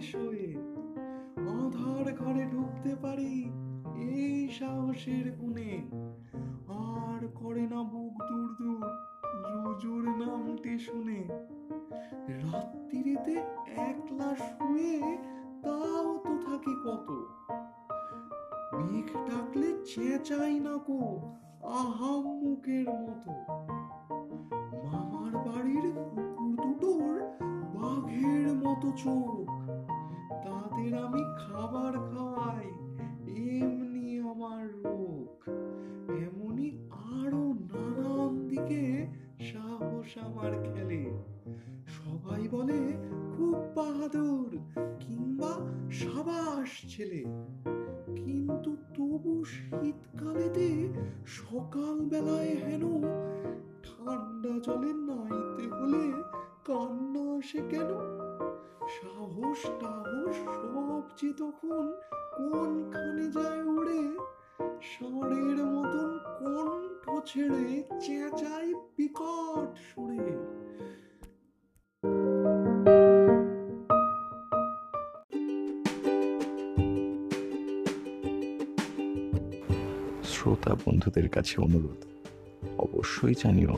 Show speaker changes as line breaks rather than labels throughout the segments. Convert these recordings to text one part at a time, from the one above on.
শুয়ে আধার ঘরে ঢুকতে পারি এই সাহসের গুণে। আর করে না বুক দূর দূর, জুজুর নামটি শুনে। রাত্রিতে একলা শুয়ে তাও তো থাকি কত। মেঘ ডাকলে চেঁচাই না কো আহাম মুখের মতো। মামার বাড়ির কুকুর দুটোর বাঘের মতো চোখ। খাবার খাওয়াই, এমনি আমার রোগ। এমনি আরও নানান দিকে সাহস আমার খেলে। সবাই বলে, খুব বাহাদুর। কিংবা, সাবাস ছেলে। কিন্তু তবু শীতকালেতে সকাল বেলায় হেন ঠান্ডা জলে নাইতে হলে কান্না আসে কেন? সাহস টাহস সব যে তখন কোনখানে যায় উড়ে? ষাঁড়ের মতন কণ্ঠ ছেড়ে চেঁচাই বিকট সুরে।
শ্রোতা বন্ধুদের কাছে অনুরোধ, অবশ্যই জানিও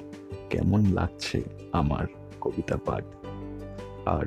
কেমন লাগছে আমার কবিতা পাঠ। আর